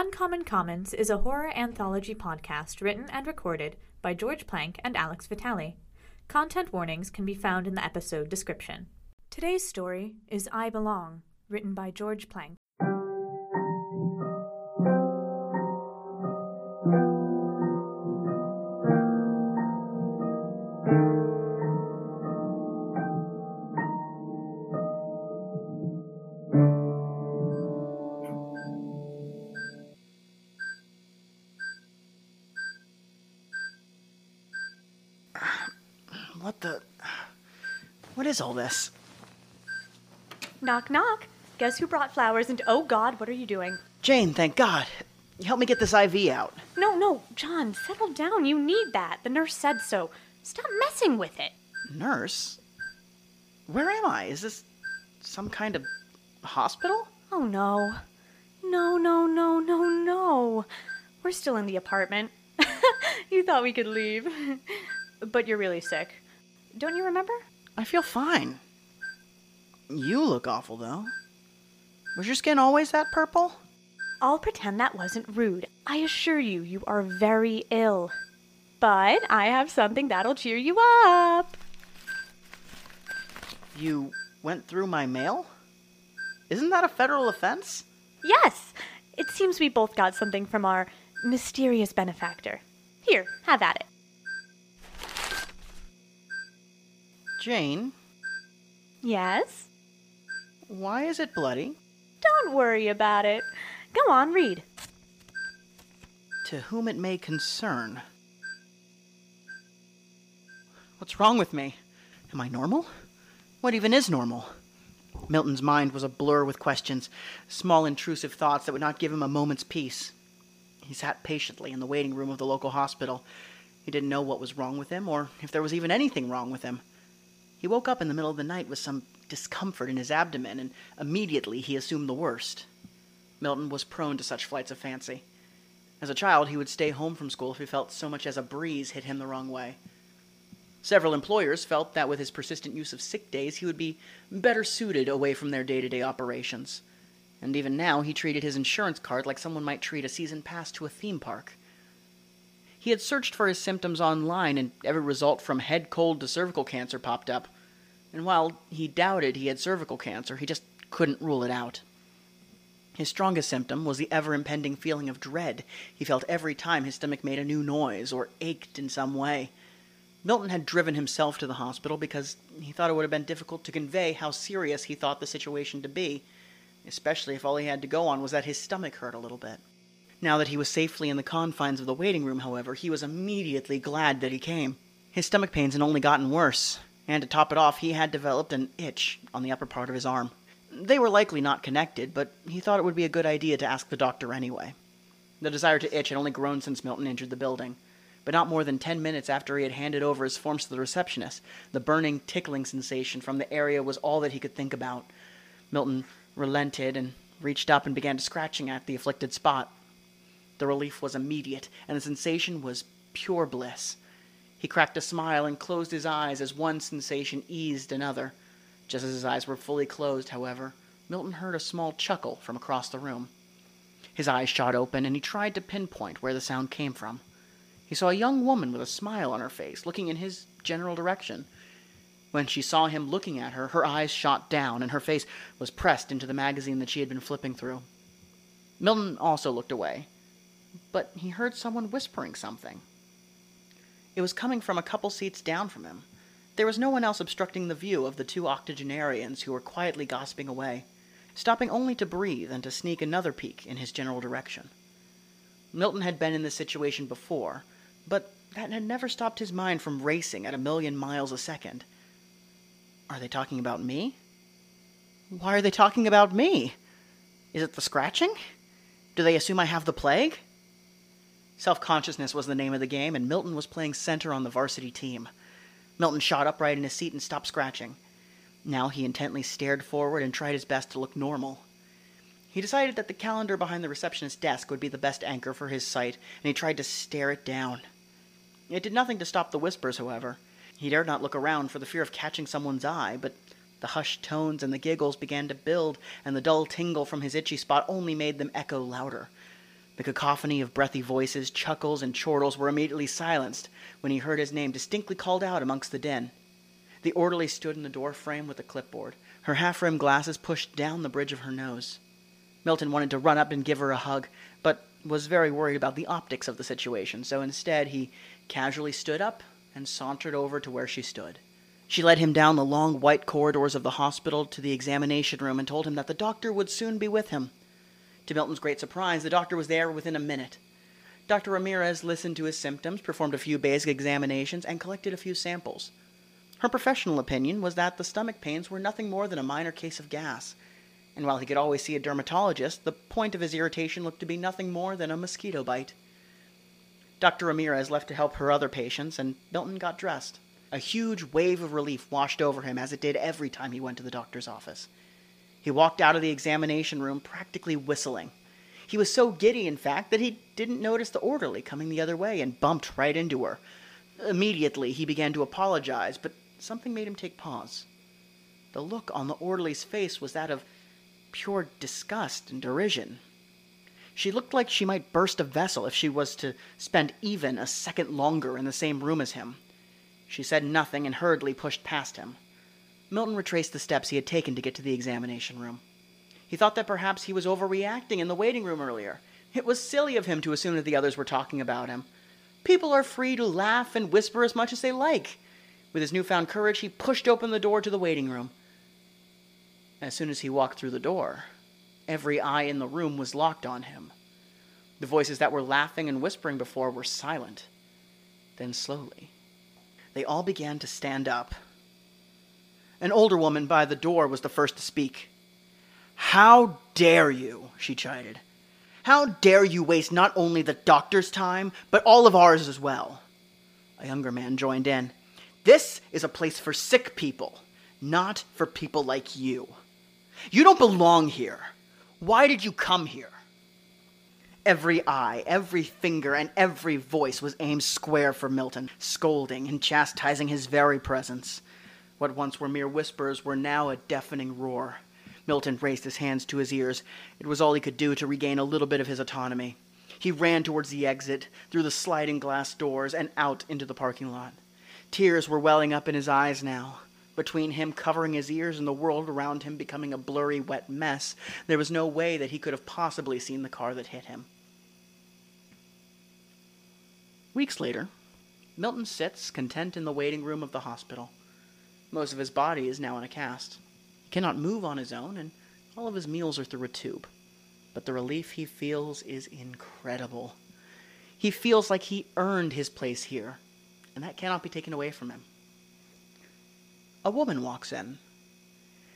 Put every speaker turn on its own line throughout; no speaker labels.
Uncommon Commons is a horror anthology podcast written and recorded by George Plank and Alex Vitale. Content warnings can be found in the episode description. Today's story is I Belong, written by George Plank.
What is all this?
Knock, knock. Guess who brought flowers and oh god, what are you doing?
Jane, thank God. Help me get this IV out.
No, no, John, settle down. You need that. The nurse said so. Stop messing with it.
Nurse? Where am I? Is this some kind of hospital?
Oh no. No, no, no, no, no. We're still in the apartment. you thought we could leave. but you're really sick. Don't you remember?
I feel fine. You look awful, though. Was your skin always that purple?
I'll pretend that wasn't rude. I assure you, you are very ill. But I have something that'll cheer you up.
You went through my mail? Isn't that a federal offense?
Yes, it seems we both got something from our mysterious benefactor. Here, have at it.
Jane,
Yes?
why is it bloody?
Don't worry about it. Go on, read.
To whom it may concern. What's wrong with me? Am I normal? What even is normal? Milton's mind was a blur with questions, small intrusive thoughts that would not give him a moment's peace. He sat patiently in the waiting room of the local hospital. He didn't know what was wrong with him, or if there was even anything wrong with him. He woke up in the middle of the night with some discomfort in his abdomen, and immediately he assumed the worst. Milton was prone to such flights of fancy. As a child, he would stay home from school if he felt so much as a breeze hit him the wrong way. Several employers felt that with his persistent use of sick days, he would be better suited away from their day to day operations. And even now, he treated his insurance card like someone might treat a season pass to a theme park. He had searched for his symptoms online, and every result from head cold to cervical cancer popped up. And while he doubted he had cervical cancer, he just couldn't rule it out. His strongest symptom was the ever impending feeling of dread he felt every time his stomach made a new noise or ached in some way. Milton had driven himself to the hospital because he thought it would have been difficult to convey how serious he thought the situation to be, especially if all he had to go on was that his stomach hurt a little bit. Now that he was safely in the confines of the waiting room, however, he was immediately glad that he came. His stomach pains had only gotten worse, and to top it off, he had developed an itch on the upper part of his arm. They were likely not connected, but he thought it would be a good idea to ask the doctor anyway. The desire to itch had only grown since Milton entered the building, but not more than ten minutes after he had handed over his forms to the receptionist, the burning, tickling sensation from the area was all that he could think about. Milton relented and reached up and began scratching at the afflicted spot. The relief was immediate, and the sensation was pure bliss. He cracked a smile and closed his eyes as one sensation eased another. Just as his eyes were fully closed, however, Milton heard a small chuckle from across the room. His eyes shot open, and he tried to pinpoint where the sound came from. He saw a young woman with a smile on her face, looking in his general direction. When she saw him looking at her, her eyes shot down, and her face was pressed into the magazine that she had been flipping through. Milton also looked away, but he heard someone whispering something. It was coming from a couple seats down from him. There was no one else obstructing the view of the two octogenarians who were quietly gossiping away, stopping only to breathe and to sneak another peek in his general direction. Milton had been in this situation before, but that had never stopped his mind from racing at a million miles a second. Are they talking about me? Why are they talking about me? Is it the scratching? Do they assume I have the plague? Self consciousness was the name of the game, and Milton was playing center on the varsity team. Milton shot upright in his seat and stopped scratching. Now he intently stared forward and tried his best to look normal. He decided that the calendar behind the receptionist's desk would be the best anchor for his sight, and he tried to stare it down. It did nothing to stop the whispers, however. He dared not look around for the fear of catching someone's eye, but the hushed tones and the giggles began to build, and the dull tingle from his itchy spot only made them echo louder. The cacophony of breathy voices, chuckles, and chortles were immediately silenced when he heard his name distinctly called out amongst the din. The orderly stood in the door frame with a clipboard, her half rimmed glasses pushed down the bridge of her nose. Milton wanted to run up and give her a hug, but was very worried about the optics of the situation, so instead he casually stood up and sauntered over to where she stood. She led him down the long white corridors of the hospital to the examination room and told him that the doctor would soon be with him. To Milton's great surprise, the doctor was there within a minute. Dr. Ramirez listened to his symptoms, performed a few basic examinations, and collected a few samples. Her professional opinion was that the stomach pains were nothing more than a minor case of gas, and while he could always see a dermatologist, the point of his irritation looked to be nothing more than a mosquito bite. Dr. Ramirez left to help her other patients, and Milton got dressed. A huge wave of relief washed over him, as it did every time he went to the doctor's office. He walked out of the examination room practically whistling. He was so giddy, in fact, that he didn't notice the orderly coming the other way and bumped right into her. Immediately, he began to apologize, but something made him take pause. The look on the orderly's face was that of pure disgust and derision. She looked like she might burst a vessel if she was to spend even a second longer in the same room as him. She said nothing and hurriedly pushed past him. Milton retraced the steps he had taken to get to the examination room. He thought that perhaps he was overreacting in the waiting room earlier. It was silly of him to assume that the others were talking about him. People are free to laugh and whisper as much as they like. With his newfound courage, he pushed open the door to the waiting room. As soon as he walked through the door, every eye in the room was locked on him. The voices that were laughing and whispering before were silent. Then slowly, they all began to stand up. An older woman by the door was the first to speak. How dare you, she chided. How dare you waste not only the doctor's time, but all of ours as well? A younger man joined in. This is a place for sick people, not for people like you. You don't belong here. Why did you come here? Every eye, every finger, and every voice was aimed square for Milton, scolding and chastising his very presence. What once were mere whispers were now a deafening roar. Milton raised his hands to his ears. It was all he could do to regain a little bit of his autonomy. He ran towards the exit, through the sliding glass doors, and out into the parking lot. Tears were welling up in his eyes now. Between him covering his ears and the world around him becoming a blurry, wet mess, there was no way that he could have possibly seen the car that hit him. Weeks later, Milton sits content in the waiting room of the hospital. Most of his body is now in a cast. He cannot move on his own, and all of his meals are through a tube. But the relief he feels is incredible. He feels like he earned his place here and that cannot be taken away from him. A woman walks in.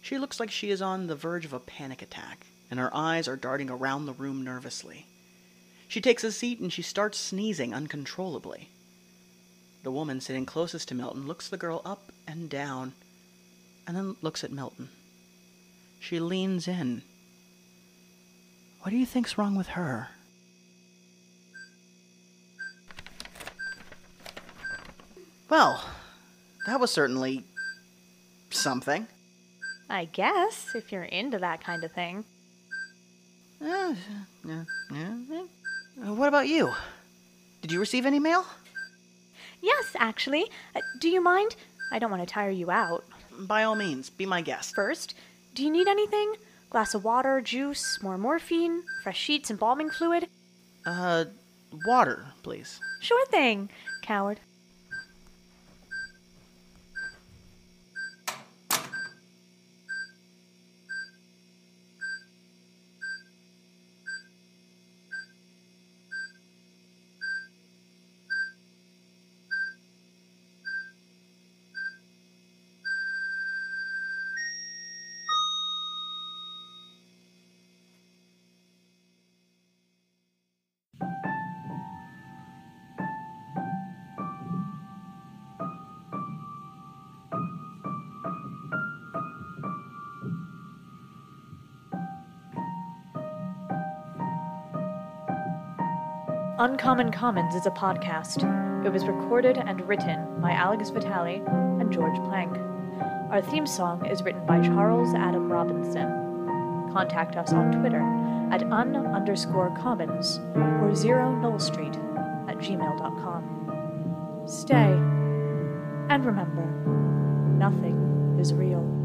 She looks like she is on the verge of a panic attack, and her eyes are darting around the room nervously. She takes a seat and she starts sneezing uncontrollably. The woman sitting closest to Milton looks the girl up and down, and then looks at Milton. She leans in. What do you think's wrong with her? Well, that was certainly something.
I guess, if you're into that kind of thing.
Uh, uh, uh, what about you? Did you receive any mail?
Yes, actually. Uh, do you mind? I don't want to tire you out.
By all means, be my guest.
First, do you need anything? Glass of water, juice, more morphine, fresh sheets, embalming fluid?
Uh, water, please.
Sure thing, coward. Uncommon Commons is a podcast. It was recorded and written by Alex Vitale and George Plank. Our theme song is written by Charles Adam Robinson. Contact us on Twitter at un underscore commons or zero null street at gmail.com. Stay and remember, nothing is real.